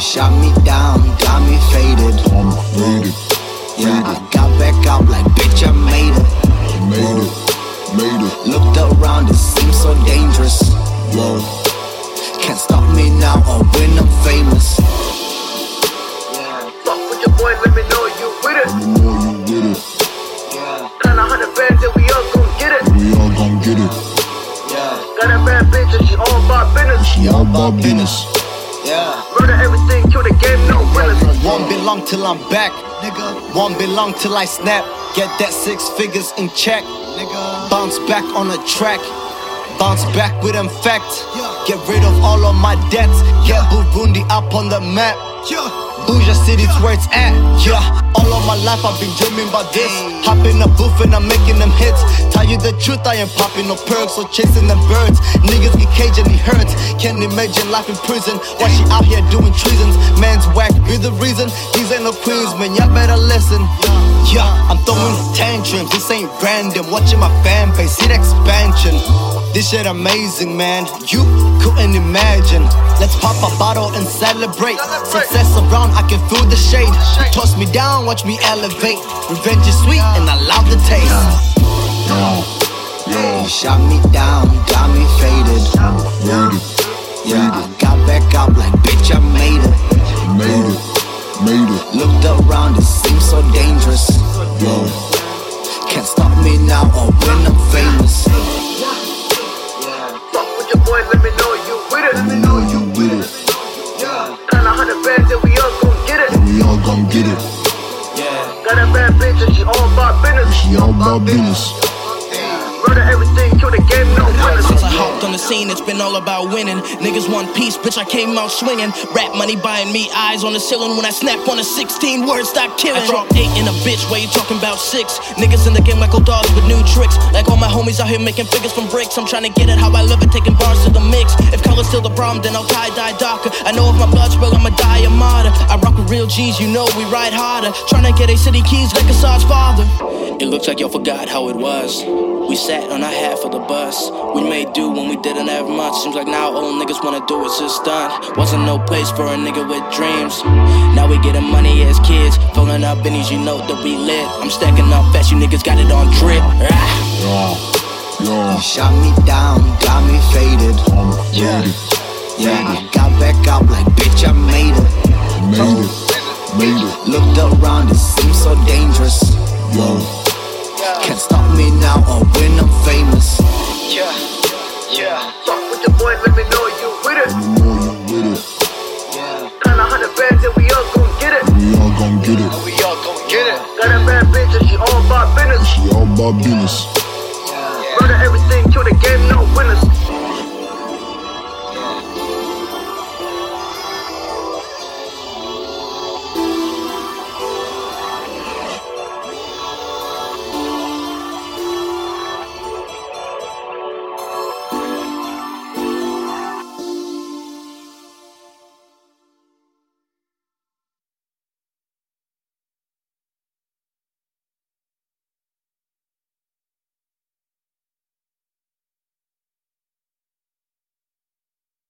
shot me down, got me faded. I'm faded. Yeah, I got back up like bitch, I made it. Made it. Made it. Looked around, it seems so dangerous. Whoa. Can't stop me now or when I'm famous. Fuck with your boy, let me know you with it. Let me know you with it. Got a hundred bands and we all gon' get it. We all gon' get it. Yeah. Got a bad bitch and she all about business. She all about business. Long till I'm back, nigga. Won't be long till I snap. Get that six figures in check, nigga. Bounce back on the track. Bounce back with impact. Get rid of all of my debts. Get Burundi up on the map. Bougie city's where it's at. Yeah, all of my life I've been dreaming about this. Hop in the booth and I'm making them hits. Tell you the truth, I ain't popping no perks or chasing them birds. Niggas get caged and it hurts. Can't imagine life in prison. Why she out here doing treasons? Man's whack be the reason. These ain't no queens, man. Y'all better listen. Yeah, I'm throwing tantrums. This ain't random. Watching my fan base, see the expansion. This shit amazing, man. You couldn't imagine. Let's pop a bottle and celebrate. Success around, I can feel the shade. Toss me down, watch me elevate. Revenge is sweet, and I love the taste. Yo. Yo. Shot me down, got me faded. Faded. Yeah, dangerous. Can't stop me now or when I'm famous. Fuck with your boy, let me know you with it. Let me know you with it. Got a hundred bands and we all gon' get it. And we all gon' get it. Got a bad bitch and she all about business. She all about business. Murder everything, kill the game, no winners. Hopped on the scene, it's been all about winning. Niggas want peace, bitch, I came out swinging. Rap money buying me eyes on the ceiling. When I snap on a 16, words stop killing. I drop eight in a bitch, where you talking about six? Niggas in the game like old dogs with new tricks. Like all my homies out here making figures from bricks. I'm trying to get it how I live it, taking bars to the mix. If color's still the problem, then I'll tie dye darker. I know if my blood spill, I'ma die a martyr. I rock with real G's, you know we ride harder. Trying to get a city keys like Assad's father. It looks like y'all forgot how it was. We sat on our half of the bus. We made do when we didn't have much. Seems like now all niggas wanna do is just stunt. Wasn't no place for a nigga with dreams. Now we getting money as kids. Filling up bennies, you know that we lit. I'm stacking up fast, you niggas got it on drip. Ah. Yo. Yo. Shot me down, got me faded. I'm faded. Yeah, I got back up like bitch, I made it. Made it. Made it. Looked around, it seems so dangerous. Yo. Can't stop me now or when I'm famous. Yeah, yeah. Fuck with your boy, let me know you with it. Let me know you with it. Yeah. Got a hundred bands and we all gon' get it. We all gon' get it. We all gon' get it. Got a bad bitch and she all about business. She all about business. The game, no winners.